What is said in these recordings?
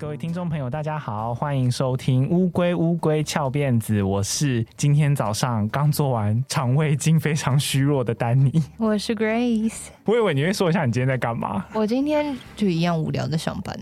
各位听众朋友，大家好，欢迎收听《乌龟乌龟翘辫子》，我是今天早上刚做完肠胃镜非常虚弱的丹尼，我是 Grace。我以为你会说一下你今天在干嘛？我今天就一样无聊的上班。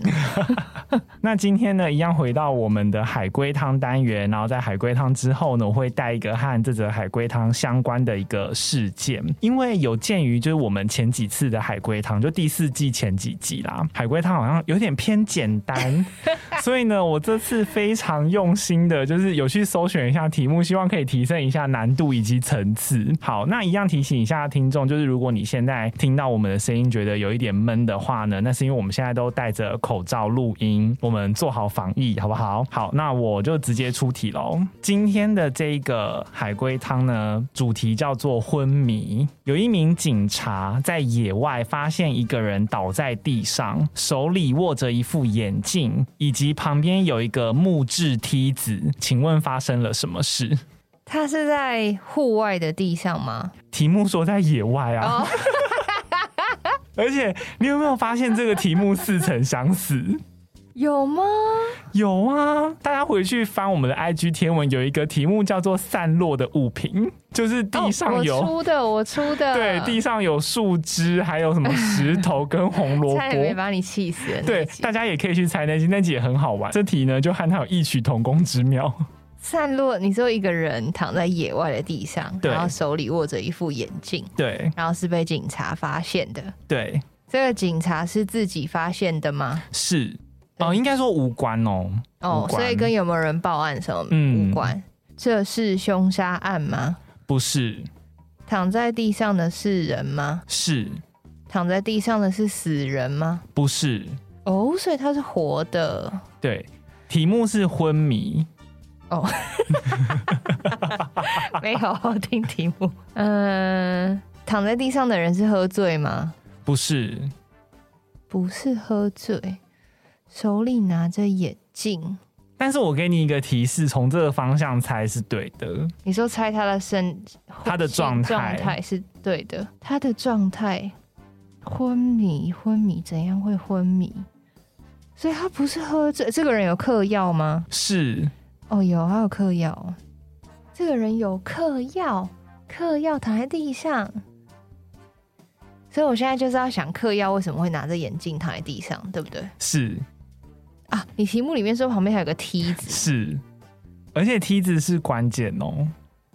那今天呢，一样回到我们的海龟汤单元，然后在海龟汤之后呢，我会带一个和这则海龟汤相关的一个事件，因为有鉴于就是我们前几次的海龟汤，就第四季前几集啦，海龟汤好像有点偏简单。所以呢，我这次非常用心的，就是有去搜寻一下题目，希望可以提升一下难度以及层次。好，那一样提醒一下听众，就是如果你现在听到我们的声音觉得有一点闷的话呢，那是因为我们现在都戴着口罩录音，我们做好防疫，好不好？好，那我就直接出题喽。今天的这个海龟汤呢，主题叫做昏迷。有一名警察在野外发现一个人倒在地上，手里握着一副眼镜。以及旁边有一个木质梯子，请问发生了什么事？他是在户外的地上吗？题目说在野外啊，oh. 而且你有没有发现这个题目似曾相识？有吗？有啊！大家回去翻我们的 IG 天文，有一个题目叫做“散落的物品”，就是地上有、出的，我出的。对，地上有树枝，还有什么石头跟红萝卜，差点没把你气死。对，大家也可以去猜那集，那集也很好玩。这题呢，就和它有异曲同工之妙。散落，你说一个人躺在野外的地上，然后手里握着一副眼镜，对，然后是被警察发现的。对，这个警察是自己发现的吗？是。哦，应该说无关哦。哦，所以跟有没有人报案什么无关。嗯、这是凶杀案吗？不是。躺在地上的是人吗？是。躺在地上的是死人吗？不是。哦，所以他是活的。对，题目是昏迷。哦，没好好听题目。嗯、呃，躺在地上的人是喝醉吗？不是。不是喝醉。手里拿着眼镜，但是我给你一个提示，从这个方向猜是对的。你说猜他的身，他的状态状态是对的。他的状态昏迷，昏迷怎样会昏迷？所以他不是喝醉。这个人有嗑药吗？是。哦，有，还有嗑药。这个人有嗑药，嗑药躺在地上。所以我现在就是要想嗑药为什么会拿着眼镜躺在地上，对不对？是。啊，你题目里面说旁边还有个梯子，是，而且梯子是关键哦。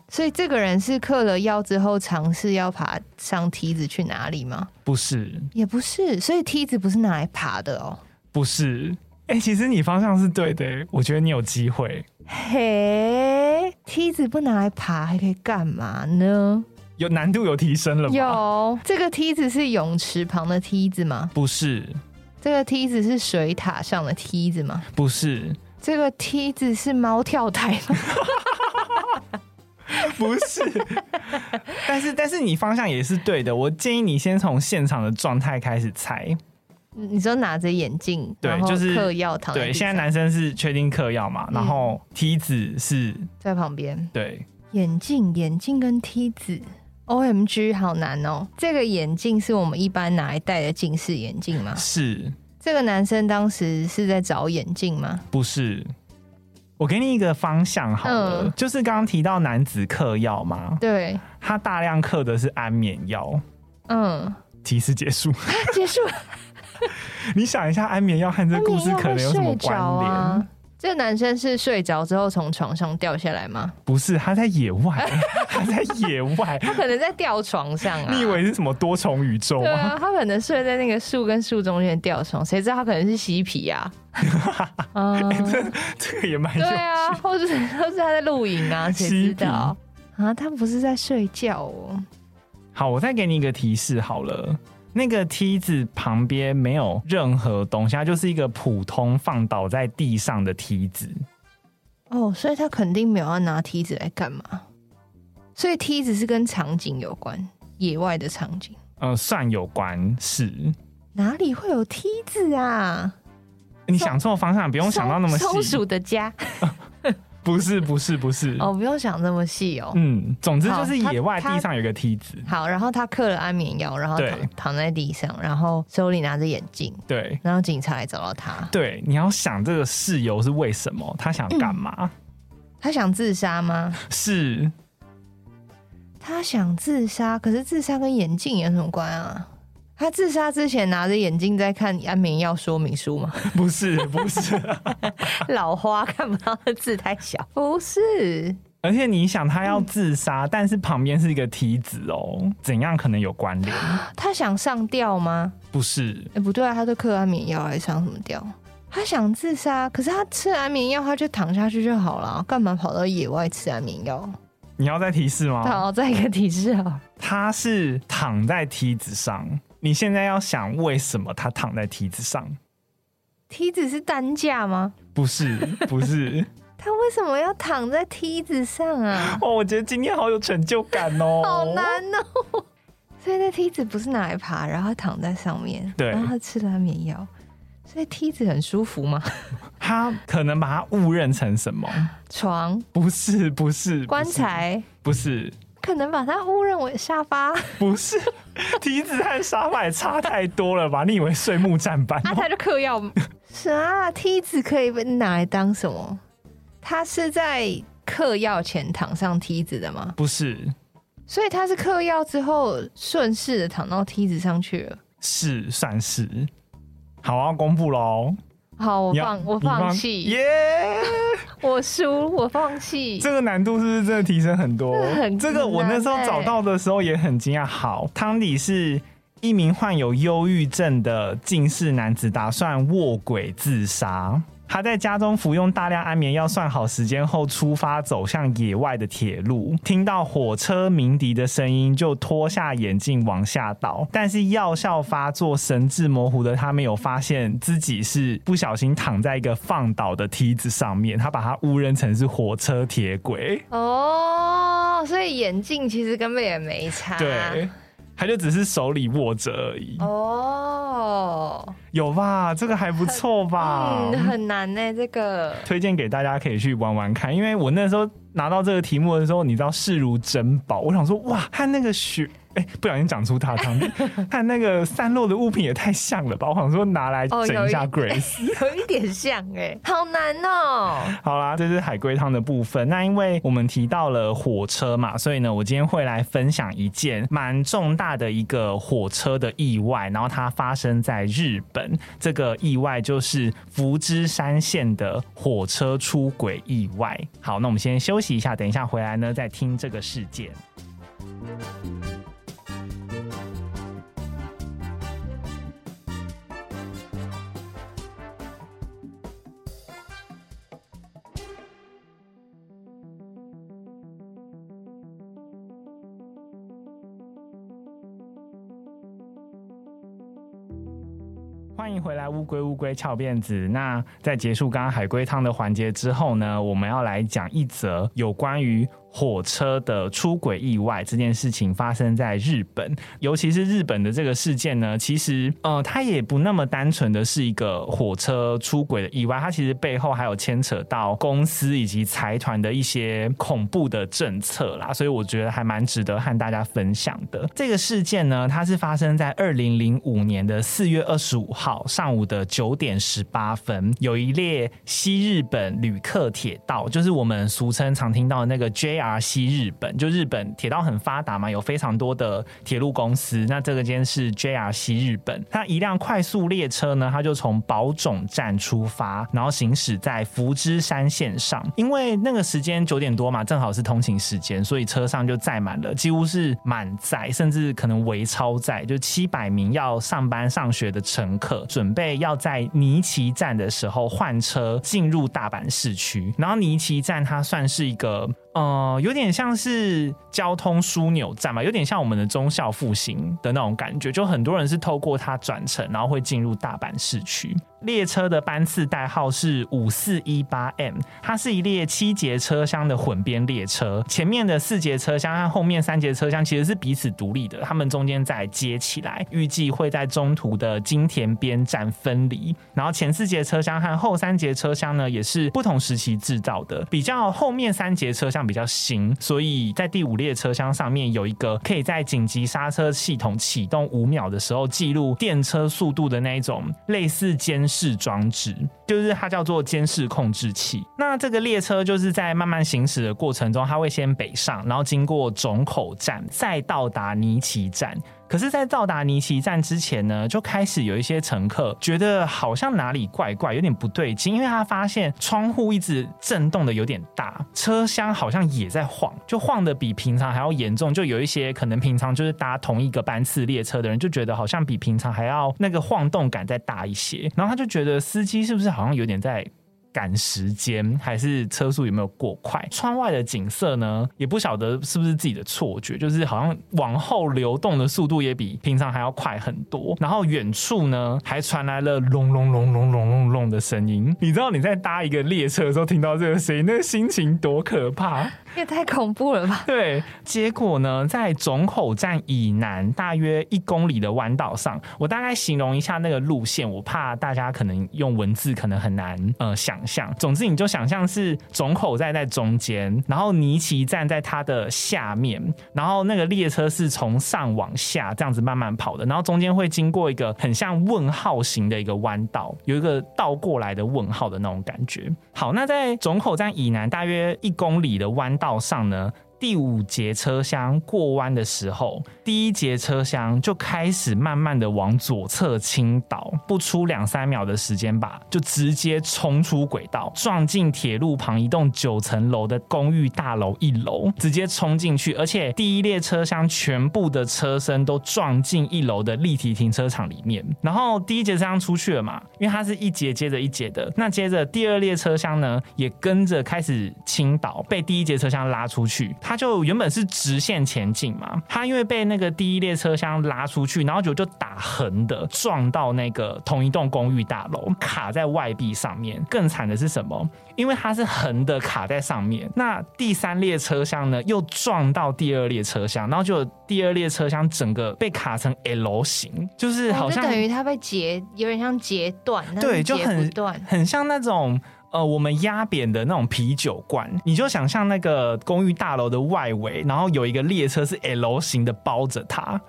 所以这个人是嗑了药之后尝试要爬上梯子去哪里吗？不是，也不是。所以梯子不是拿来爬的哦。不是，哎、欸，其实你方向是对的，我觉得你有机会。嘿，梯子不拿来爬还可以干嘛呢？有难度有提升了吗？有，这个梯子是泳池旁的梯子吗？不是。这个梯子是水塔上的梯子吗？不是。这个梯子是猫跳台吗？不是。但是但是你方向也是对的。我建议你先从现场的状态开始猜。你说拿着眼镜，对，就是嗑药糖。对，现在男生是确定嗑药嘛？然后梯子是在旁边。对，眼镜，眼镜跟梯子。OMG，好难哦！这个眼镜是我们一般拿来戴的近视眼镜吗？是。这个男生当时是在找眼镜吗？不是。我给你一个方向好了，嗯、就是刚刚提到男子嗑药嘛。对。他大量嗑的是安眠药。嗯。提示结束。结束。你想一下，安眠药和这个故事可能有什么关联？这个男生是睡着之后从床上掉下来吗？不是，他在野外，他在野外，他可能在吊床上啊。你以为是什么多重宇宙吗？对啊，他可能睡在那个树跟树中间吊床，谁知道他可能是嬉皮啊？这这个也蛮对啊，或者或是他在露营啊？谁知道啊？他不是在睡觉哦。好，我再给你一个提示好了。那个梯子旁边没有任何东西，它就是一个普通放倒在地上的梯子。哦，所以他肯定没有要拿梯子来干嘛？所以梯子是跟场景有关，野外的场景。呃，算有关，是。哪里会有梯子啊？你想错方向，不用想到那么细。松鼠的家。不是不是不是哦，不用想那么细哦。嗯，总之就是野外地上有个梯子。好，然后他嗑了安眠药，然后躺对躺在地上，然后手里拿着眼镜，对然后警察来找到他。对，你要想这个事由是为什么？他想干嘛？他想自杀吗？是他想自杀，可是自杀跟眼镜有什么关啊？他自杀之前拿着眼镜在看安眠药说明书吗？不 是不是？老花看不到的字太小，不是。而且你想，他要自杀，嗯、但是旁边是一个梯子哦，怎样可能有关联？他想上吊吗？不是。哎、欸，不对啊，他都嗑安眠药，还上什么吊？他想自杀，可是他吃安眠药，他就躺下去就好了，干嘛跑到野外吃安眠药？你要再提示吗？好，再一个提示啊。他是躺在梯子上。你现在要想为什么他躺在梯子上？梯子是担架吗？不是，不是。他为什么要躺在梯子上啊？哦，我觉得今天好有成就感哦，好难哦。所以那梯子不是拿来爬，然后他躺在上面，对，然后他吃了安眠药，所以梯子很舒服吗？他可能把它误认成什么？床？不是，不是。棺材？不是。可能把它误认为沙发，不是梯子和沙发也差太多了吧？你以为睡木栈板？那、啊、他就嗑药是啊，梯子可以被拿来当什么？他是在嗑药前躺上梯子的吗？不是，所以他是嗑药之后顺势的躺到梯子上去了，是算是。好，要公布喽。好，我放我放弃，耶！Yeah! 我输，我放弃。这个难度是不是真的提升很多？很这个我那时候找到的时候也很惊讶。好，汤底是一名患有忧郁症的近视男子，打算卧轨自杀。他在家中服用大量安眠药，算好时间后出发走向野外的铁路。听到火车鸣笛的声音，就脱下眼镜往下倒。但是药效发作，神志模糊的他没有发现自己是不小心躺在一个放倒的梯子上面。他把它误认成是火车铁轨。哦，所以眼镜其实根本也没差。对。他就只是手里握着而已哦，有吧？这个还不错吧？嗯，很难呢，这个推荐给大家可以去玩玩看，因为我那时候拿到这个题目的时候，你知道视如珍宝，我想说哇，和那个雪。哎、欸，不小心讲出他汤，看那个散落的物品也太像了吧！我想说拿来 整一下 Grace，、哦、有，一有一点像哎，好难哦。好啦，这是海龟汤的部分。那因为我们提到了火车嘛，所以呢，我今天会来分享一件蛮重大的一个火车的意外，然后它发生在日本。这个意外就是福知山线的火车出轨意外。好，那我们先休息一下，等一下回来呢再听这个事件。回来，乌龟乌龟翘辫子。那在结束刚刚海龟汤的环节之后呢，我们要来讲一则有关于。火车的出轨意外这件事情发生在日本，尤其是日本的这个事件呢，其实呃，它也不那么单纯的是一个火车出轨的意外，它其实背后还有牵扯到公司以及财团的一些恐怖的政策啦，所以我觉得还蛮值得和大家分享的。这个事件呢，它是发生在二零零五年的四月二十五号上午的九点十八分，有一列西日本旅客铁道，就是我们俗称常听到的那个 JR。西日本就日本铁道很发达嘛，有非常多的铁路公司。那这个间是 JR 西日本，它一辆快速列车呢，它就从宝冢站出发，然后行驶在福知山线上。因为那个时间九点多嘛，正好是通勤时间，所以车上就载满了，几乎是满载，甚至可能微超载，就七百名要上班上学的乘客，准备要在尼崎站的时候换车进入大阪市区。然后尼崎站它算是一个。呃，有点像是交通枢纽站嘛，有点像我们的中孝复兴的那种感觉，就很多人是透过它转乘，然后会进入大阪市区。列车的班次代号是五四一八 M，它是一列七节车厢的混编列车，前面的四节车厢和后面三节车厢其实是彼此独立的，它们中间再接起来，预计会在中途的金田边站分离。然后前四节车厢和后三节车厢呢，也是不同时期制造的，比较后面三节车厢比较新，所以在第五列车厢上面有一个可以在紧急刹车系统启动五秒的时候记录电车速度的那一种类似监视装置，就是它叫做监视控制器。那这个列车就是在慢慢行驶的过程中，它会先北上，然后经过总口站，再到达尼奇站。可是，在到达尼奇站之前呢，就开始有一些乘客觉得好像哪里怪怪，有点不对劲，因为他发现窗户一直震动的有点大，车厢好像也在晃，就晃得比平常还要严重。就有一些可能平常就是搭同一个班次列车的人，就觉得好像比平常还要那个晃动感再大一些。然后他就觉得司机是不是好像有点在。赶时间还是车速有没有过快？窗外的景色呢，也不晓得是不是自己的错觉，就是好像往后流动的速度也比平常还要快很多。然后远处呢，还传来了隆隆隆隆隆隆隆的声音。你知道你在搭一个列车的时候听到这个声音，那个心情多可怕？也太恐怖了吧！对，结果呢，在总口站以南大约一公里的弯道上，我大概形容一下那个路线，我怕大家可能用文字可能很难呃想象。总之，你就想象是总口站在中间，然后尼崎站在它的下面，然后那个列车是从上往下这样子慢慢跑的，然后中间会经过一个很像问号型的一个弯道，有一个倒过来的问号的那种感觉。好，那在总口站以南大约一公里的弯。道上呢，第五节车厢过弯的时候，第一节车厢就开始慢慢的往左侧倾倒，不出两三秒的时间吧，就直接冲出轨道，撞进铁路旁一栋九层楼的公寓大楼一楼，直接冲进去，而且第一列车厢全部的车身都撞进一楼的立体停车场里面。然后第一节车厢出去了嘛，因为它是一节接着一节的，那接着第二列车厢呢也跟着开始倾倒，被第一节车厢拉出去。他就原本是直线前进嘛，他因为被那个第一列车厢拉出去，然后就就打横的撞到那个同一栋公寓大楼，卡在外壁上面。更惨的是什么？因为它是横的卡在上面，那第三列车厢呢又撞到第二列车厢，然后就第二列车厢整个被卡成 L 型，就是好像、哦、等于它被截，有点像截断，对，就很很像那种。呃，我们压扁的那种啤酒罐，你就想象那个公寓大楼的外围，然后有一个列车是 L 型的包着它。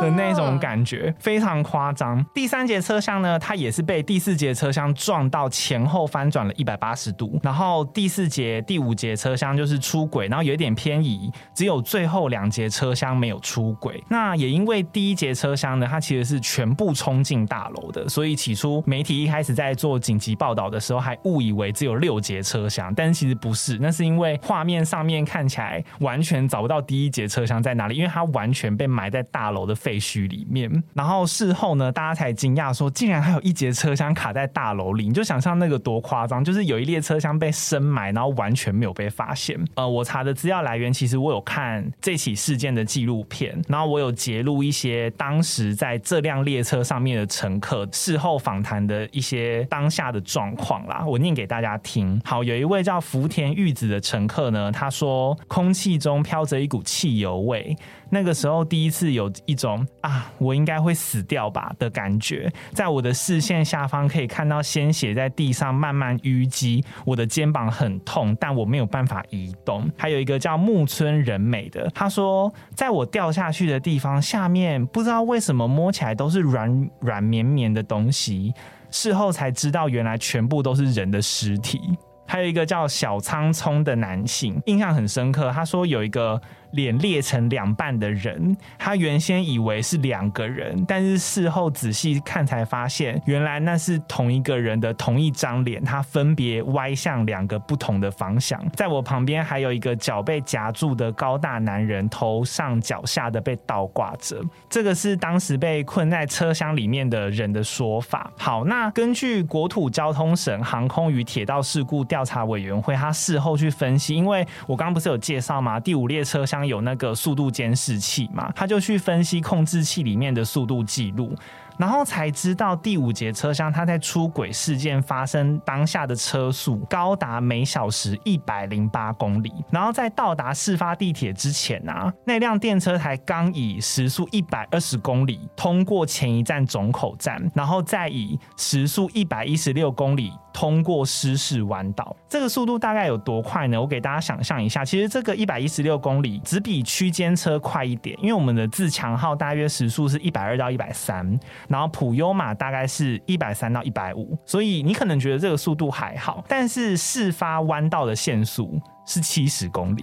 的那种感觉非常夸张。第三节车厢呢，它也是被第四节车厢撞到前后翻转了一百八十度。然后第四节、第五节车厢就是出轨，然后有一点偏移，只有最后两节车厢没有出轨。那也因为第一节车厢呢，它其实是全部冲进大楼的，所以起初媒体一开始在做紧急报道的时候，还误以为只有六节车厢，但是其实不是。那是因为画面上面看起来完全找不到第一节车厢在哪里，因为它完全被埋在大楼的。废墟里面，然后事后呢，大家才惊讶说，竟然还有一节车厢卡在大楼里。你就想象那个多夸张，就是有一列车厢被深埋，然后完全没有被发现。呃，我查的资料来源，其实我有看这起事件的纪录片，然后我有截录一些当时在这辆列车上面的乘客事后访谈的一些当下的状况啦，我念给大家听。好，有一位叫福田玉子的乘客呢，他说空气中飘着一股汽油味。那个时候第一次有一种啊，我应该会死掉吧的感觉，在我的视线下方可以看到鲜血在地上慢慢淤积，我的肩膀很痛，但我没有办法移动。还有一个叫木村仁美的，他说，在我掉下去的地方下面，不知道为什么摸起来都是软软绵绵的东西，事后才知道原来全部都是人的尸体。还有一个叫小苍聪的男性，印象很深刻，他说有一个。脸裂成两半的人，他原先以为是两个人，但是事后仔细看才发现，原来那是同一个人的同一张脸，他分别歪向两个不同的方向。在我旁边还有一个脚被夹住的高大男人，头上脚下的被倒挂着。这个是当时被困在车厢里面的人的说法。好，那根据国土交通省航空与铁道事故调查委员会，他事后去分析，因为我刚刚不是有介绍吗？第五列车厢。有那个速度监视器嘛，他就去分析控制器里面的速度记录。然后才知道第五节车厢，它在出轨事件发生当下的车速高达每小时一百零八公里。然后在到达事发地铁之前啊，那辆电车才刚以时速一百二十公里通过前一站总口站，然后再以时速一百一十六公里通过失事弯道。这个速度大概有多快呢？我给大家想象一下，其实这个一百一十六公里只比区间车快一点，因为我们的自强号大约时速是一百二到一百三。然后普悠玛大概是一百三到一百五，所以你可能觉得这个速度还好，但是事发弯道的限速是七十公里，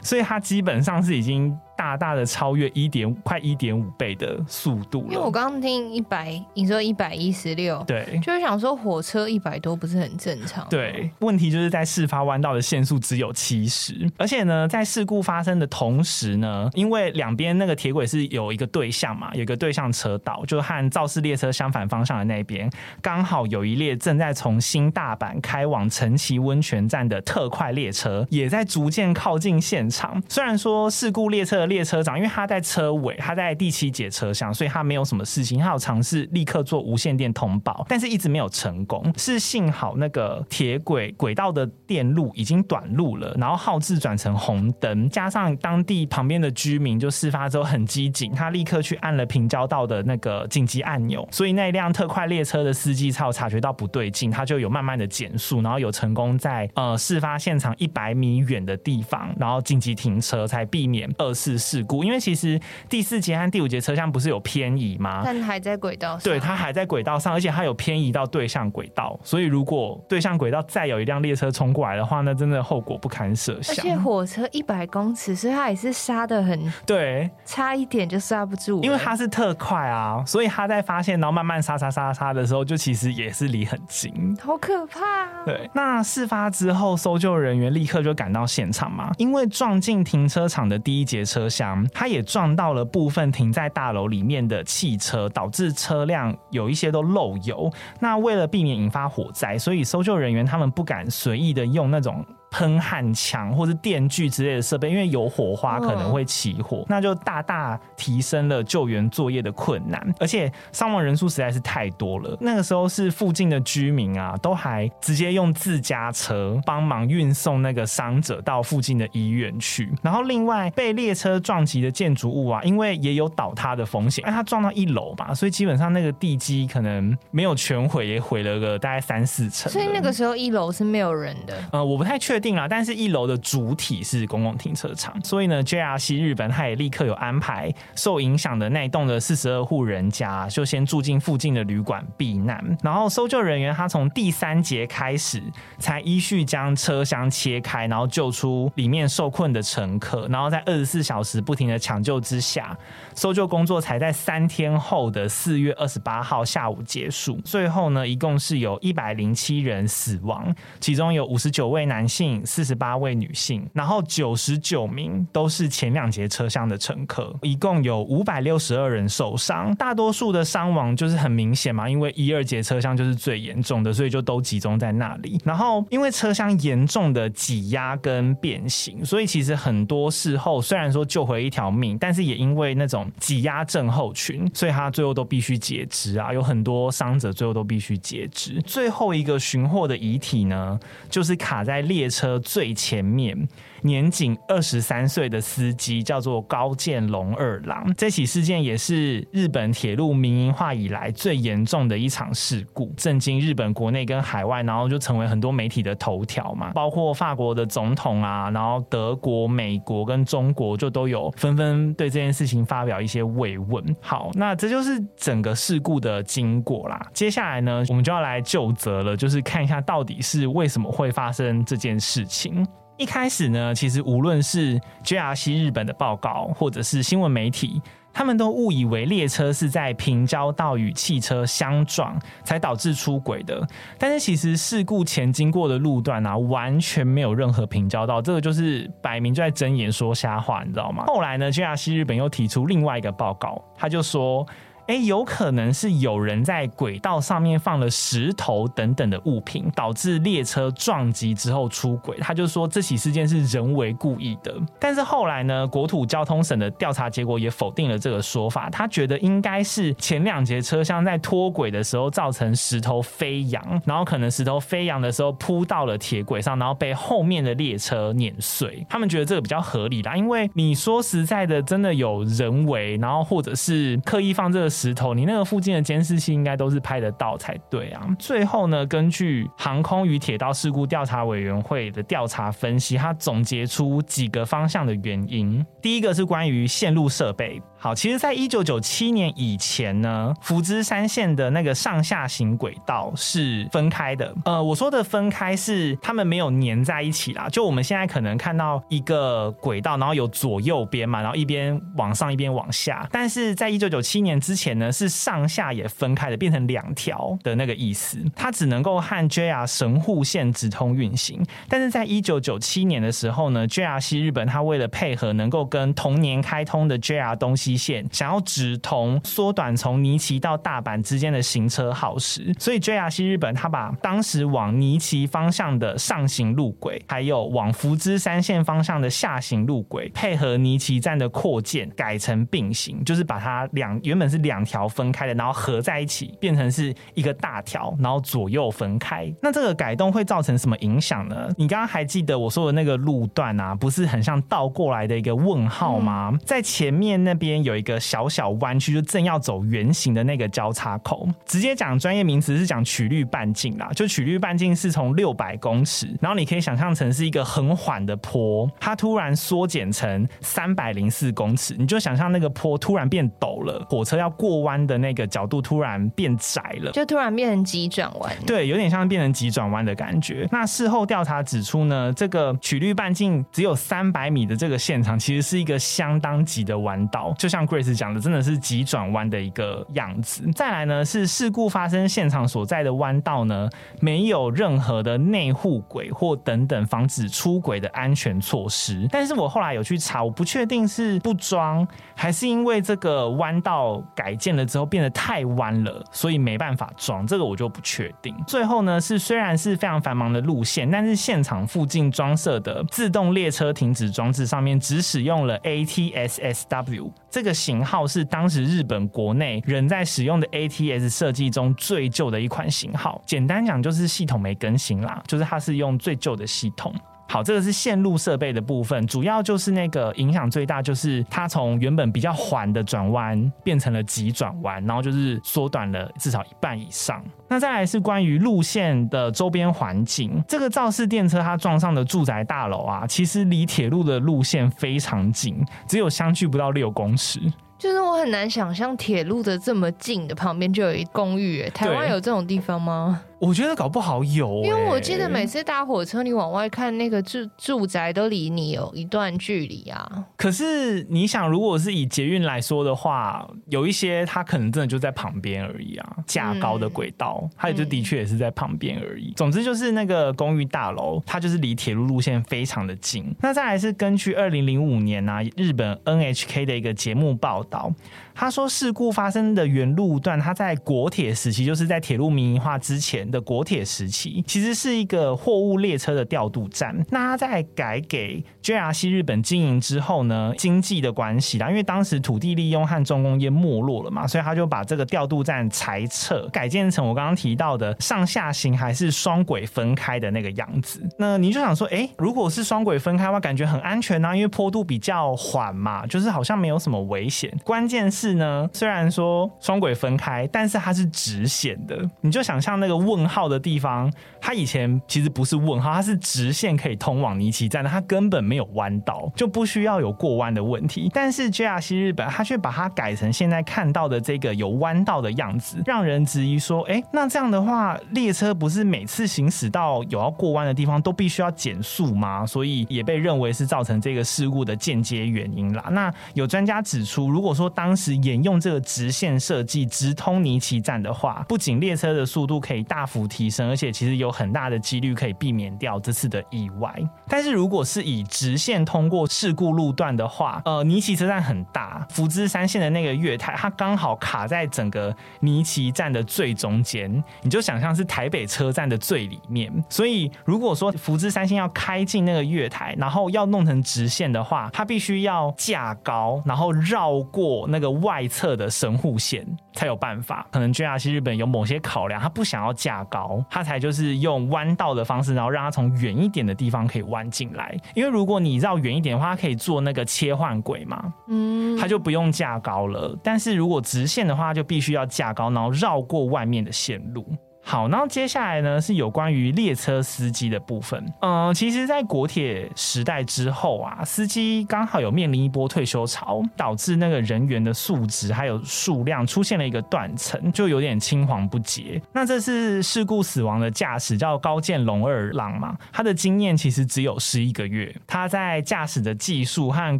所以它基本上是已经。大大的超越一点快一点五倍的速度了。因为我刚刚听一百，你说一百一十六，对，就是想说火车一百多不是很正常。对，问题就是在事发弯道的限速只有七十，而且呢，在事故发生的同时呢，因为两边那个铁轨是有一个对向嘛，有一个对向车道，就和肇事列车相反方向的那边，刚好有一列正在从新大阪开往陈崎温泉站的特快列车，也在逐渐靠近现场。虽然说事故列车的列车长，因为他在车尾，他在第七节车厢，所以他没有什么事情。他有尝试立刻做无线电通报，但是一直没有成功。是幸好那个铁轨轨道的电路已经短路了，然后号志转成红灯，加上当地旁边的居民就事发之后很机警，他立刻去按了平交道的那个紧急按钮，所以那辆特快列车的司机才有察觉到不对劲，他就有慢慢的减速，然后有成功在呃事发现场一百米远的地方，然后紧急停车，才避免二次。事故，因为其实第四节和第五节车厢不是有偏移吗？但还在轨道上。对，它还在轨道上，而且它有偏移到对向轨道，所以如果对向轨道再有一辆列车冲过来的话，那真的后果不堪设想。而且火车一百公尺，所以它也是刹的很对，差一点就刹不住。因为它是特快啊，所以他在发现然后慢慢刹刹刹刹的时候，就其实也是离很近，好可怕啊。对，那事发之后，搜救人员立刻就赶到现场嘛，因为撞进停车场的第一节车厢，他也撞到了部分停在大楼里面的汽车，导致车辆有一些都漏油。那为了避免引发火灾，所以搜救人员他们不敢随意的用那种。喷焊枪或是电锯之类的设备，因为有火花可能会起火，那就大大提升了救援作业的困难，而且伤亡人数实在是太多了。那个时候是附近的居民啊，都还直接用自家车帮忙运送那个伤者到附近的医院去。然后另外被列车撞击的建筑物啊，因为也有倒塌的风险，哎，它撞到一楼嘛，所以基本上那个地基可能没有全毁，也毁了个大概三四层。所以那个时候一楼是没有人的。呃，我不太确定。了，但是一楼的主体是公共停车场，所以呢，JRC 日本他也立刻有安排受影响的那一栋的四十二户人家，就先住进附近的旅馆避难。然后搜救人员他从第三节开始，才依序将车厢切开，然后救出里面受困的乘客。然后在二十四小时不停的抢救之下，搜救工作才在三天后的四月二十八号下午结束。最后呢，一共是有一百零七人死亡，其中有五十九位男性。四十八位女性，然后九十九名都是前两节车厢的乘客，一共有五百六十二人受伤，大多数的伤亡就是很明显嘛，因为一二节车厢就是最严重的，所以就都集中在那里。然后因为车厢严重的挤压跟变形，所以其实很多事后虽然说救回一条命，但是也因为那种挤压症候群，所以他最后都必须截肢啊，有很多伤者最后都必须截肢。最后一个寻获的遗体呢，就是卡在列车。车最前面。年仅二十三岁的司机叫做高见龙二郎。这起事件也是日本铁路民营化以来最严重的一场事故，震惊日本国内跟海外，然后就成为很多媒体的头条嘛。包括法国的总统啊，然后德国、美国跟中国就都有纷纷对这件事情发表一些慰问。好，那这就是整个事故的经过啦。接下来呢，我们就要来就责了，就是看一下到底是为什么会发生这件事情。一开始呢，其实无论是 JRC 日本的报告，或者是新闻媒体，他们都误以为列车是在平交道与汽车相撞才导致出轨的。但是其实事故前经过的路段啊，完全没有任何平交道，这个就是摆明就在睁眼说瞎话，你知道吗？后来呢，JRC 日本又提出另外一个报告，他就说。哎，有可能是有人在轨道上面放了石头等等的物品，导致列车撞击之后出轨。他就说这起事件是人为故意的。但是后来呢，国土交通省的调查结果也否定了这个说法，他觉得应该是前两节车厢在脱轨的时候造成石头飞扬，然后可能石头飞扬的时候扑到了铁轨上，然后被后面的列车碾碎。他们觉得这个比较合理啦，因为你说实在的，真的有人为，然后或者是刻意放这个石头，你那个附近的监视器应该都是拍得到才对啊。最后呢，根据航空与铁道事故调查委员会的调查分析，他总结出几个方向的原因。第一个是关于线路设备。好，其实，在一九九七年以前呢，福知山线的那个上下行轨道是分开的。呃，我说的分开是他们没有粘在一起啦。就我们现在可能看到一个轨道，然后有左右边嘛，然后一边往上，一边往下。但是在一九九七年之前呢，是上下也分开的，变成两条的那个意思。它只能够和 JR 神户线直通运行。但是在一九九七年的时候呢，JR 西日本它为了配合能够跟同年开通的 JR 东西线想要直通，缩短从尼崎到大阪之间的行车耗时，所以 JR 西日本他把当时往尼崎方向的上行路轨，还有往福知山线方向的下行路轨，配合尼崎站的扩建，改成并行，就是把它两原本是两条分开的，然后合在一起，变成是一个大条，然后左右分开。那这个改动会造成什么影响呢？你刚刚还记得我说的那个路段啊，不是很像倒过来的一个问号吗？嗯、在前面那边。有一个小小弯曲，就正要走圆形的那个交叉口。直接讲专业名词是讲曲率半径啦，就曲率半径是从六百公尺，然后你可以想象成是一个很缓的坡，它突然缩减成三百零四公尺，你就想象那个坡突然变陡了，火车要过弯的那个角度突然变窄了，就突然变成急转弯。对，有点像变成急转弯的感觉。那事后调查指出呢，这个曲率半径只有三百米的这个现场，其实是一个相当急的弯道，就像。Grace 讲的真的是急转弯的一个样子。再来呢，是事故发生现场所在的弯道呢，没有任何的内护轨或等等防止出轨的安全措施。但是我后来有去查，我不确定是不装，还是因为这个弯道改建了之后变得太弯了，所以没办法装。这个我就不确定。最后呢，是虽然是非常繁忙的路线，但是现场附近装设的自动列车停止装置上面只使用了 ATSSW 这这个。型号是当时日本国内仍在使用的 ATS 设计中最旧的一款型号。简单讲就是系统没更新啦，就是它是用最旧的系统。好，这个是线路设备的部分，主要就是那个影响最大，就是它从原本比较缓的转弯变成了急转弯，然后就是缩短了至少一半以上。那再来是关于路线的周边环境，这个肇事电车它撞上的住宅大楼啊，其实离铁路的路线非常近，只有相距不到六公尺。就是我很难想象铁路的这么近的旁边就有一公寓，台湾有这种地方吗？我觉得搞不好有，欸，因为我记得每次搭火车，你往外看，那个住住宅都离你有一段距离啊。可是你想，如果是以捷运来说的话，有一些它可能真的就在旁边而已啊，架高的轨道，它也就的确也是在旁边而已。嗯、总之就是那个公寓大楼，它就是离铁路路线非常的近。那再来是根据二零零五年啊，日本 NHK 的一个节目报道。他说，事故发生的原路段，它在国铁时期，就是在铁路民营化之前的国铁时期，其实是一个货物列车的调度站。那它在改给 JR 西日本经营之后呢，经济的关系啦，因为当时土地利用和重工业没落了嘛，所以他就把这个调度站裁撤，改建成我刚刚提到的上下行还是双轨分开的那个样子。那你就想说，哎、如果是双轨分开的话，感觉很安全啊，因为坡度比较缓嘛，就是好像没有什么危险。关键是。是呢，虽然说双轨分开，但是它是直线的。你就想象那个问号的地方，它以前其实不是问号，它是直线可以通往尼崎站的，它根本没有弯道，就不需要有过弯的问题。但是 JR 西日本，它却把它改成现在看到的这个有弯道的样子，让人质疑说：哎，那这样的话，列车不是每次行驶到有要过弯的地方都必须要减速吗？所以也被认为是造成这个事故的间接原因啦。那有专家指出，如果说当时沿用这个直线设计直通尼奇站的话，不仅列车的速度可以大幅提升，而且其实有很大的几率可以避免掉这次的意外。但是如果是以直线通过事故路段的话，呃，尼奇车站很大，福知山线的那个月台，它刚好卡在整个尼奇站的最中间，你就想象是台北车站的最里面。所以如果说福知山线要开进那个月台，然后要弄成直线的话，它必须要架高，然后绕过那个外侧的神户线才有办法。可能 JR 西日本有某些考量，他不想要架高，他才就是用弯道的方式，然后让它从远一点的地方可以弯进来。因为如果你绕远一点的话，它可以做那个切换轨嘛，嗯，它就不用架高了。但是如果直线的话，就必须要架高，然后绕过外面的线路。好，然后接下来呢是有关于列车司机的部分。嗯、其实，在国铁时代之后啊，司机刚好有面临一波退休潮，导致那个人员的素质还有数量出现了一个断层，就有点青黄不接。那这次事故死亡的驾驶叫高见龙二郎嘛，他的经验其实只有十一个月，他在驾驶的技术和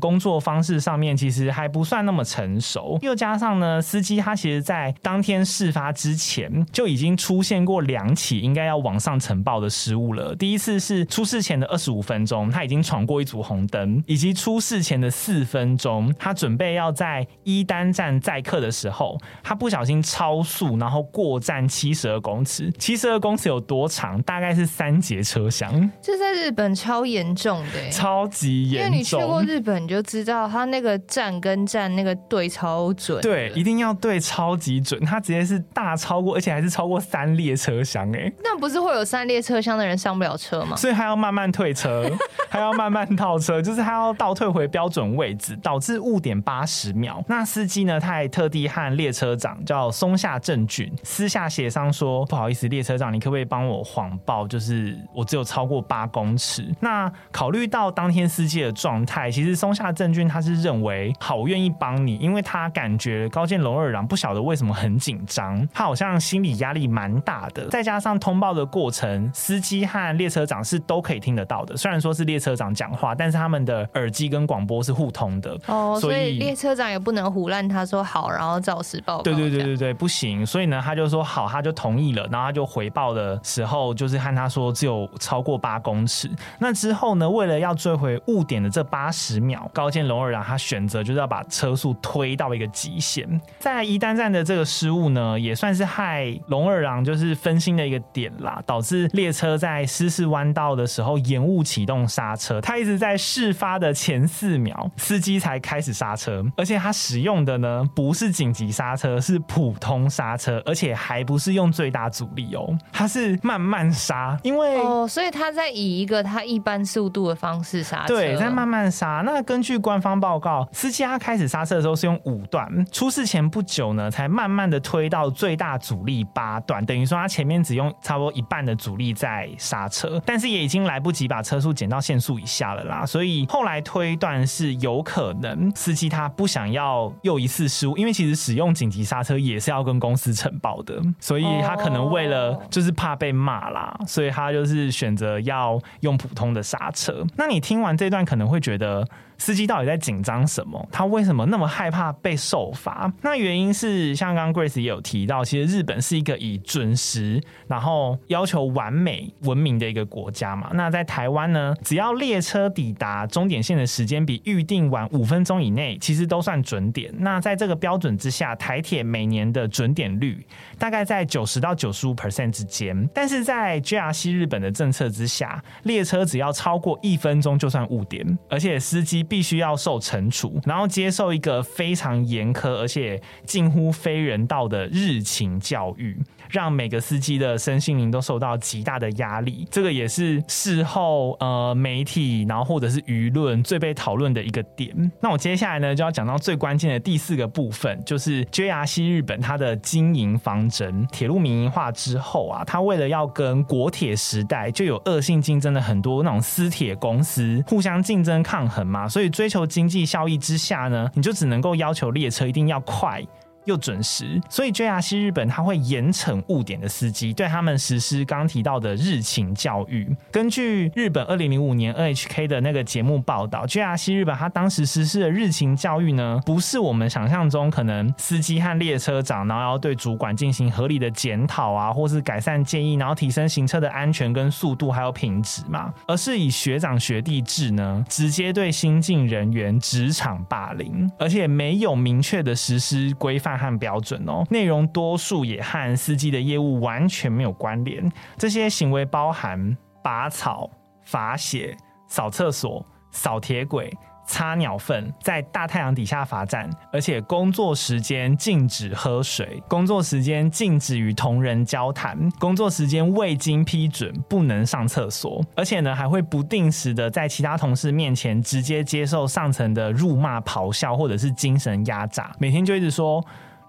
工作方式上面其实还不算那么成熟，又加上呢，司机他其实在当天事发之前就已经出现。见过两起应该要往上呈报的失误了。第一次是出事前的二十五分钟，他已经闯过一组红灯，以及出事前的四分钟，他准备要在一单站载客的时候，他不小心超速，然后过站七十二公尺。七十二公尺有多长？大概是三节车厢。这在日本超严重的，超级严重。因为你去过日本，你就知道他那个站跟站那个对超准。对，一定要对超级准。他直接是大超过，而且还是超过三列车厢哎，那不是会有三列车厢的人上不了车吗？所以他要慢慢退车，他要慢慢倒车，就是他要倒退回标准位置，导致误点八十秒。那司机呢？他还特地和列车长叫松下正俊私下协商说：“不好意思，列车长，你可不可以帮我谎报？就是我只有超过八公尺。”那考虑到当天司机的状态，其实松下正俊他是认为好，我愿意帮你，因为他感觉高见龙二郎不晓得为什么很紧张，他好像心理压力蛮大的。再加上通报的过程，司机和列车长是都可以听得到的。虽然说是列车长讲话，但是他们的耳机跟广播是互通的。哦，所以，所以列车长也不能胡乱他说好，然后照实报告。对对对对对，不行。所以呢，他就说好，他就同意了。然后他就回报的时候，就是和他说只有超过八公尺。那之后呢，为了要追回误点的这八十秒，高见龙二郎他选择就是要把车速推到一个极限。在一丹站的这个失误呢，也算是害龙二郎就是分。分心的一个点啦，导致列车在失事弯道的时候延误启动刹车。他一直在事发的前四秒，司机才开始刹车，而且他使用的呢不是紧急刹车，是普通刹车，而且还不是用最大阻力哦，他是慢慢刹，因为哦，所以他在以一个他一般速度的方式刹车，对，在慢慢刹。那根据官方报告，司机他开始刹车的时候是用五段，出事前不久呢，才慢慢的推到最大阻力八段，等于说他前。前面只用差不多一半的阻力在刹车，但是也已经来不及把车速减到限速以下了啦。所以后来推断是有可能司机他不想要又一次失误，因为其实使用紧急刹车也是要跟公司呈报的，所以他可能为了就是怕被骂啦，所以他就是选择要用普通的刹车。那你听完这段可能会觉得。司机到底在紧张什么？他为什么那么害怕被受罚？那原因是像刚刚 Grace 也有提到，其实日本是一个以准时，然后要求完美闻名的一个国家嘛。那在台湾呢，只要列车抵达终点线的时间比预定晚五分钟以内，其实都算准点。那在这个标准之下，台铁每年的准点率大概在九十到九十五 percent 之间。但是在 JR 西日本的政策之下，列车只要超过一分钟就算误点，而且司机。必须要受惩处，然后接受一个非常严苛而且近乎非人道的日情教育，让每个司机的身心灵都受到极大的压力。这个也是事后呃媒体，然后或者是舆论最被讨论的一个点。那我接下来呢就要讲到最关键的第四个部分，就是 JR 西日本它的经营方针。铁路民营化之后啊，它为了要跟国铁时代就有恶性竞争的很多那种私铁公司互相竞争抗衡嘛，所以。追求经济效益之下呢，你就只能够要求列车一定要快。又准时，所以 JR 西日本它会严惩误点的司机，对他们实施刚提到的日勤教育。根据日本二零零五年 NHK 的那个节目报道，JR 西日本它当时实施的日勤教育呢，不是我们想象中可能司机和列车长然后要对主管进行合理的检讨啊，或是改善建议，然后提升行车的安全跟速度还有品质嘛，而是以学长学弟制呢，直接对新进人员职场霸凌，而且没有明确的实施规范。和标准哦，内容多数也和司机的业务完全没有关联。这些行为包含拔草、罚写、扫厕所、扫铁轨、擦鸟粪，在大太阳底下罚站，而且工作时间禁止喝水，工作时间禁止与同人交谈，工作时间未经批准不能上厕所，而且呢还会不定时的在其他同事面前直接接受上层的辱骂、咆哮或者是精神压榨，每天就一直说。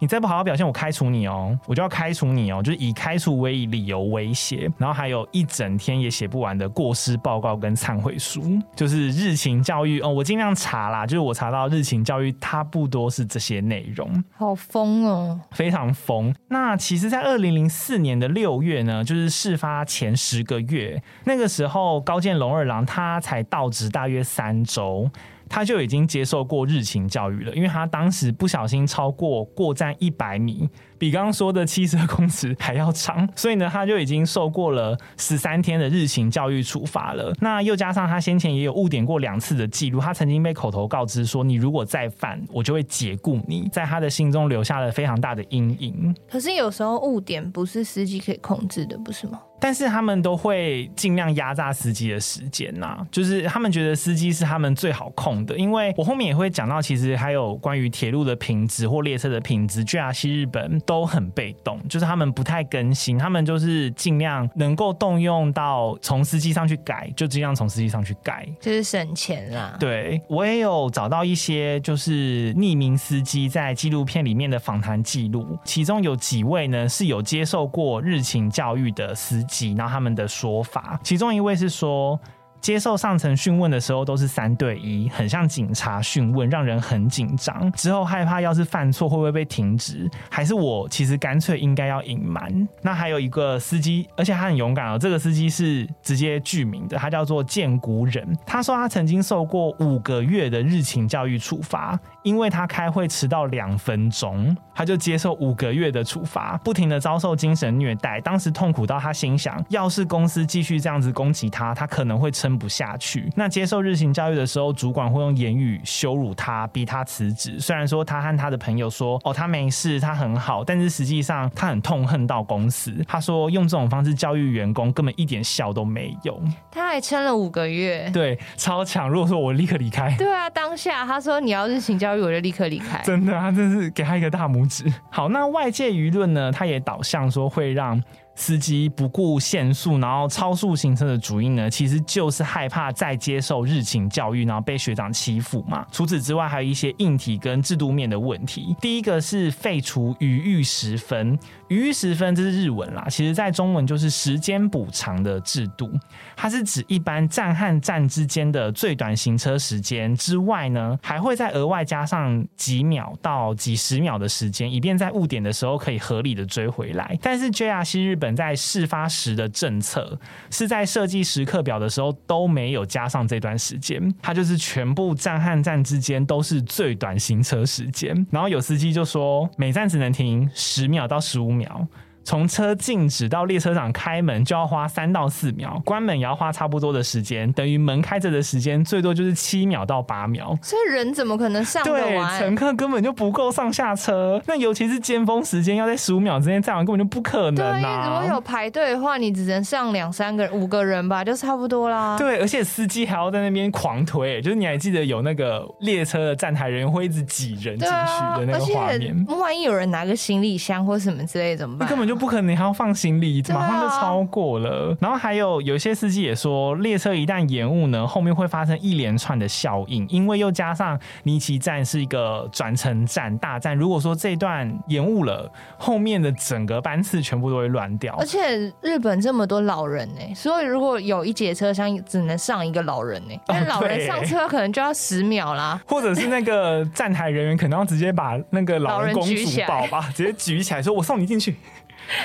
你再不好好表现，我开除你哦！我就要开除你哦！就是以开除为理由威胁，然后还有一整天也写不完的过失报告跟忏悔书，就是日勤教育哦。我尽量查啦，就是我查到日勤教育差不多是这些内容。好疯哦，非常疯。那其实，在二零零四年的六月呢，就是事发前十个月，那个时候高见龙二郎他才到职大约三周。他就已经接受过日勤教育了，因为他当时不小心超过过站一百米。比刚刚说的七十二公尺还要长，所以呢，他就已经受过了十三天的日行教育处罚了。那又加上他先前也有误点过两次的记录，他曾经被口头告知说：“你如果再犯，我就会解雇你。”在他的心中留下了非常大的阴影。可是有时候误点不是司机可以控制的，不是吗？但是他们都会尽量压榨司机的时间呐，就是他们觉得司机是他们最好控的。因为我后面也会讲到，其实还有关于铁路的品质或列车的品质，JR 西日本都很被动，就是他们不太更新，他们就是尽量能够动用到从司机上去改，就尽量从司机上去改，就是省钱啦。对，我也有找到一些就是匿名司机在纪录片里面的访谈记录，其中有几位呢是有接受过日勤教育的司机。然后他们的说法，其中一位是说，接受上层讯问的时候都是三对一，很像警察讯问，让人很紧张。之后害怕要是犯错会不会被停职，还是我其实干脆应该要隐瞒。那还有一个司机，而且他很勇敢哦，这个司机是直接具名的，他叫做建谷人。他说他曾经受过五个月的日勤教育处罚，因为他开会迟到两分钟，他就接受五个月的处罚，不停的遭受精神虐待。当时痛苦到他心想，要是公司继续这样子攻击他，他可能会撑不下去。那接受日行教育的时候，主管会用言语羞辱他，逼他辞职。虽然说他和他的朋友说：“哦，他没事，他很好。”但是实际上他很痛恨到公司。他说用这种方式教育员工，根本一点效都没有。他还撑了五个月，对，超强。如果说我立刻离开，对啊，当下他说你要日行教育，我就立刻离开。真的，他真是给他一个大拇指。好，那外界舆论呢？他也导向说会让。司机不顾限速，然后超速行车的主因呢，其实就是害怕再接受日情教育，然后被学长欺负嘛。除此之外，还有一些硬体跟制度面的问题。第一个是废除余裕时分，余十分这是日文啦，其实在中文就是时间补偿的制度。它是指一般站和站之间的最短行车时间之外呢，还会再额外加上几秒到几十秒的时间，以便在误点的时候可以合理的追回来。但是 JR 西日。本在事发时的政策是在设计时刻表的时候都没有加上这段时间，它就是全部站和站之间都是最短行车时间。然后有司机就说，每站只能停十秒到十五秒。 아. 从车静止到列车长开门就要花三到四秒，关门也要花差不多的时间，等于门开着的时间最多就是七秒到八秒。所以人怎么可能上得完？对，乘客根本就不够上下车。那尤其是尖峰时间，要在十五秒之间站完，根本就不可能啊！对，如果有排队的话，你只能上两三个人、五个人吧，就差不多啦。对，而且司机还要在那边狂推，就是你还记得有那个列车的站台人员会一直挤人进去的那个画面。万一有人拿个行李箱或什么之类怎么办？根本就。就不可能还要放行李，马上就超过了。啊、然后还有有些司机也说，列车一旦延误呢，后面会发生一连串的效应，因为又加上尼奇站是一个转乘站大站，如果说这一段延误了，后面的整个班次全部都会乱掉。而且日本这么多老人呢、欸，所以如果有一节车厢只能上一个老人呢、欸，那老人上车可能就要十秒啦，或者是那个站台人员可能要直接把那个老人公主抱吧，直接举起来说：“我送你进去。”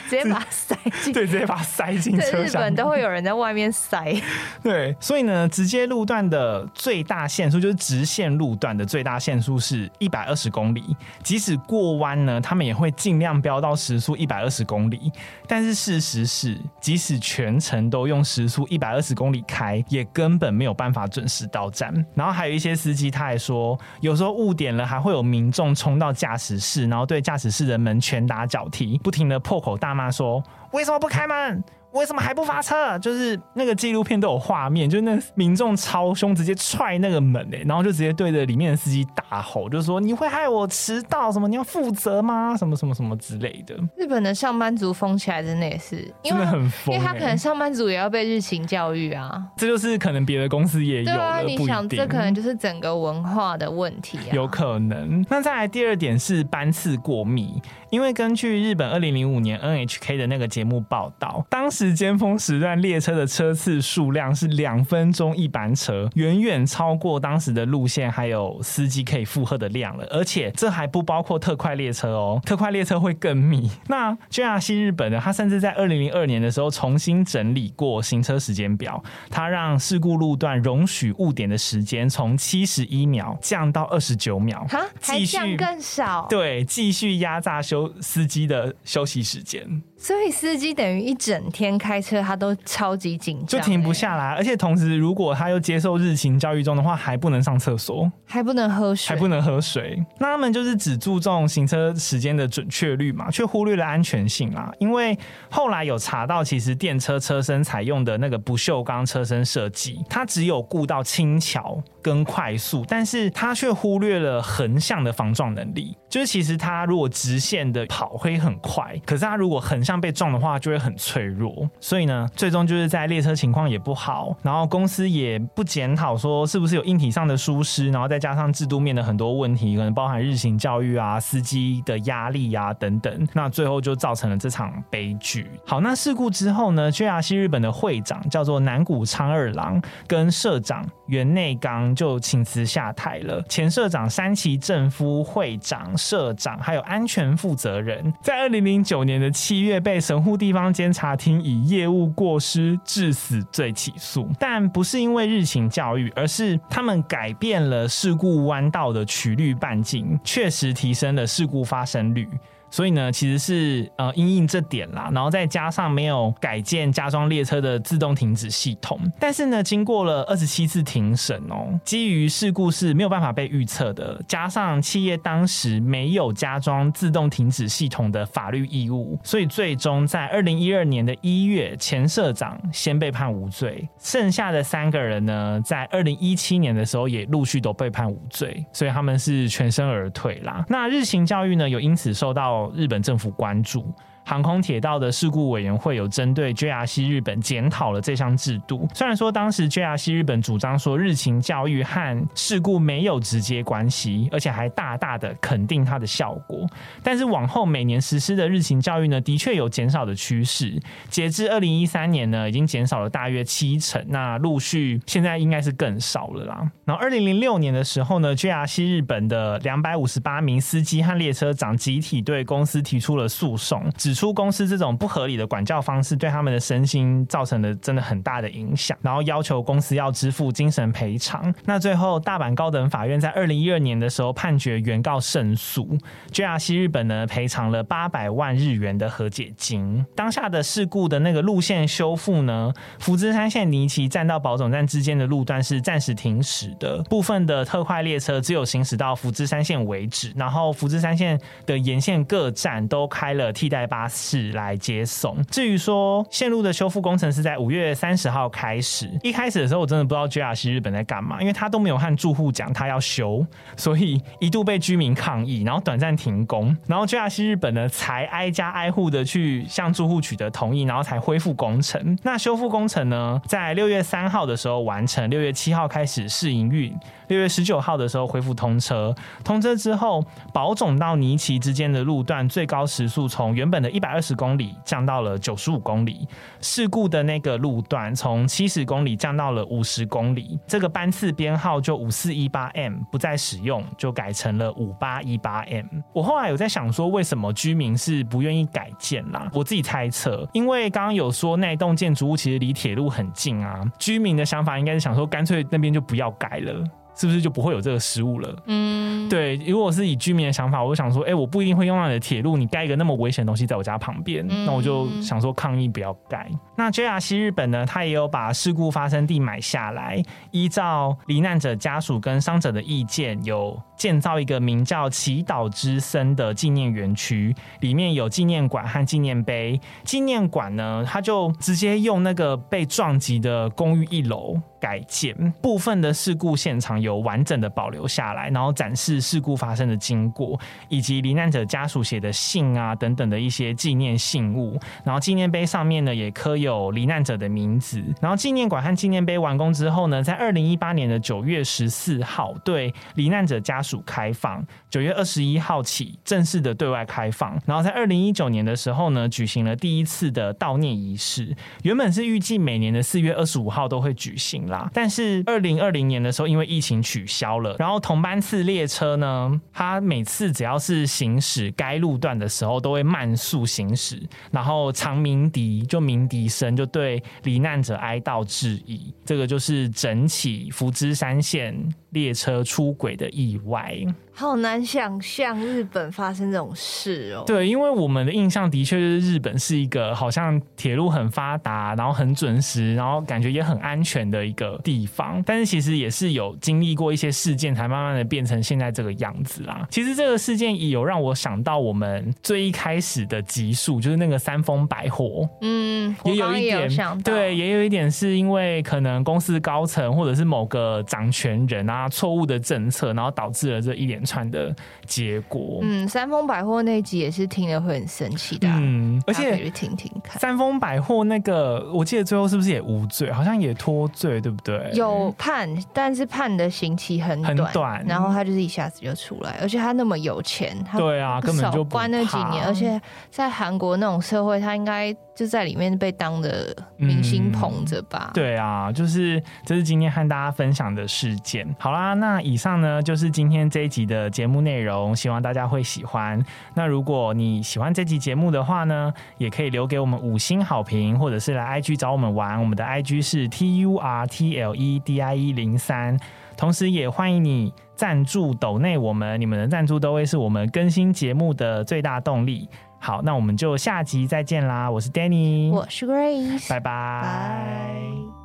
直接把它塞进，对，直接把它塞进车厢。日本都会有人在外面塞。对，所以呢，直接路段的最大限速就是直线路段的最大限速是一百二十公里，即使过弯呢，他们也会尽量飙到时速一百二十公里。但是事实是，即使全程都用时速一百二十公里开，也根本没有办法准时到站。然后还有一些司机他还说，有时候误点了，还会有民众冲到驾驶室，然后对驾驶室的门拳打脚踢，不停的破口大妈说：“为什么不开门？”为什么还不发车？就是那个纪录片都有画面，就是那民众超凶，直接踹那个门哎、欸，然后就直接对着里面的司机大吼，就说：“你会害我迟到？什么？你要负责吗？什么什么什么之类的。”日本的上班族疯起来真的也是，因为很疯、欸，因为他可能上班族也要被日勤教育啊。这就是可能别的公司也有了，啊、你想这可能就是整个文化的问题啊，有可能。那再来第二点是班次过密，因为根据日本二零零五年 NHK 的那个节目报道，当时尖峰时段列车的车次数量是两分钟一班车，远远超过当时的路线还有司机可以负荷的量了。而且这还不包括特快列车哦，特快列车会更密。那 JR 新日本呢？他甚至在二零零二年的时候重新整理过行车时间表，他让事故路段容许误点的时间从七十一秒降到二十九秒，哈，还降更少？对，继续压榨休司机的休息时间。所以司机等于一整天开车，他都超级紧张，就停不下来。而且同时，如果他又接受日勤教育中的话，还不能上厕所，还不能喝水，还不能喝水。那他们就是只注重行车时间的准确率嘛，却忽略了安全性啦。因为后来有查到，其实电车车身采用的那个不锈钢车身设计，它只有顾到轻巧跟快速，但是它却忽略了横向的防撞能力。就是其实它如果直线的跑会很快，可是它如果横像被撞的话，就会很脆弱。所以呢，最终就是在列车情况也不好，然后公司也不检讨说是不是有硬体上的疏失，然后再加上制度面的很多问题，可能包含日行教育啊、司机的压力啊等等，那最后就造成了这场悲剧。好，那事故之后呢，JR 西日本的会长叫做南谷昌二郎，跟社长原内刚就请辞下台了。前社长山崎正夫、会长、社长还有安全负责人，在二零零九年的七月被神户地方监察厅以业务过失致死罪起诉，但不是因为日勤教育，而是他们改变了事故弯道的曲率半径，确实提升了事故发生率。所以呢，其实是呃因应这点啦，然后再加上没有改建加装列车的自动停止系统，但是呢，经过了二十七次庭审哦，基于事故是没有办法被预测的，加上企业当时没有加装自动停止系统的法律义务，所以最终在二零一二年的一月，前社长先被判无罪，剩下的三个人呢，在二零一七年的时候也陆续都被判无罪，所以他们是全身而退啦。那日行教育呢，有因此受到日本政府关注。航空铁道的事故委员会有针对 JR 西日本检讨了这项制度。虽然说当时 JR 西日本主张说日勤教育和事故没有直接关系，而且还大大的肯定它的效果，但是往后每年实施的日勤教育呢，的确有减少的趋势。截至二零一三年呢，已经减少了大约七成。那陆续现在应该是更少了啦。然后二零零六年的时候呢，JR 西日本的两百五十八名司机和列车长集体对公司提出了诉讼，指出公司这种不合理的管教方式对他们的身心造成了真的很大的影响，然后要求公司要支付精神赔偿。那最后大阪高等法院在二零一二年的时候判决原告胜诉，JR 西日本呢赔偿了八百万日元的和解金。当下的事故的那个路线修复呢，福知山线尼崎站到宝塚站之间的路段是暂时停驶的，部分的特快列车只有行驶到福知山线为止，然后福知山线的沿线各站都开了替代巴巴士来接送。至于说线路的修复工程是在五月三十号开始，一开始的时候我真的不知道 JR 西日本在干嘛，因为他都没有和住户讲他要修，所以一度被居民抗议，然后短暂停工，然后 JR 西日本呢才挨家挨户的去向住户取得同意，然后才恢复工程。那修复工程呢，在六月三号的时候完成，六月七号开始试营运，六月十九号的时候恢复通车。通车之后，宝总到尼奇之间的路段最高时速从原本的一百二十公里降到了九十五公里，事故的那个路段从七十公里降到了五十公里，这个班次编号就五四一八 M 不再使用，就改成了五八一八 M。我后来有在想说，为什么居民是不愿意改建啦？我自己猜测，因为刚刚有说那栋建筑物其实离铁路很近啊，居民的想法应该是想说，干脆那边就不要改了。是不是就不会有这个失误了？嗯，对。如果是以居民的想法，我就想说，哎、欸，我不一定会用到你的铁路，你盖一个那么危险的东西在我家旁边，嗯、那我就想说抗议不要盖。那 JR 西日本呢，他也有把事故发生地买下来，依照罹难者家属跟伤者的意见，有建造一个名叫祈祷之森的纪念园区，里面有纪念馆和纪念碑。纪念馆呢，他就直接用那个被撞击的公寓一楼。改建部分的事故现场有完整的保留下来，然后展示事故发生的经过，以及罹难者家属写的信啊等等的一些纪念信物。然后纪念碑上面呢也刻有罹难者的名字。然后纪念馆和纪念碑完工之后呢，在二零一八年的九月十四号对罹难者家属开放，九月二十一号起正式的对外开放。然后在二零一九年的时候呢，举行了第一次的悼念仪式。原本是预计每年的四月二十五号都会举行。但是二零二零年的时候，因为疫情取消了，然后同班次列车呢，它每次只要是行驶该路段的时候，都会慢速行驶，然后长鸣笛就鸣笛声就对罹难者哀悼致意。这个就是整起福知山线列车出轨的意外。好难想象日本发生这种事哦。对，因为我们的印象的确就是日本是一个好像铁路很发达，然后很准时，然后感觉也很安全的一个地方。但是其实也是有经历过一些事件，才慢慢的变成现在这个样子啦。其实这个事件也有让我想到我们最一开始的集数，就是那个三丰百货。嗯，也有一点，对，也有一点是因为可能公司高层或者是某个掌权人啊，错误的政策，然后导致了这一连串的结果。嗯，三丰百货那集也是听了会很生气的。嗯，而且去听听看。三丰百货那个，我记得最后是不是也无罪？好像也脱罪，对不对？有判，但是判的刑期很短，很短。然后他就是一下子就出来，而且他那么有钱，他对啊，根本就不关那几年。而且在韩国那种社会，他应该就在里面被当的明星捧着吧？嗯、对啊，就是这是今天和大家分享的事件。好啦，那以上呢就是今天这一集的节目内容，希望大家会喜欢。那如果你喜欢这集节目的话呢，也可以留给我们五星好评，或者是来 IG 找我们玩。我们的 IG 是 T U R T L E D I E 零三，同时也欢迎你赞助抖内我们，你们的赞助都会是我们更新节目的最大动力。好，那我们就下集再见啦！我是 Danny，我是 Grace，拜拜。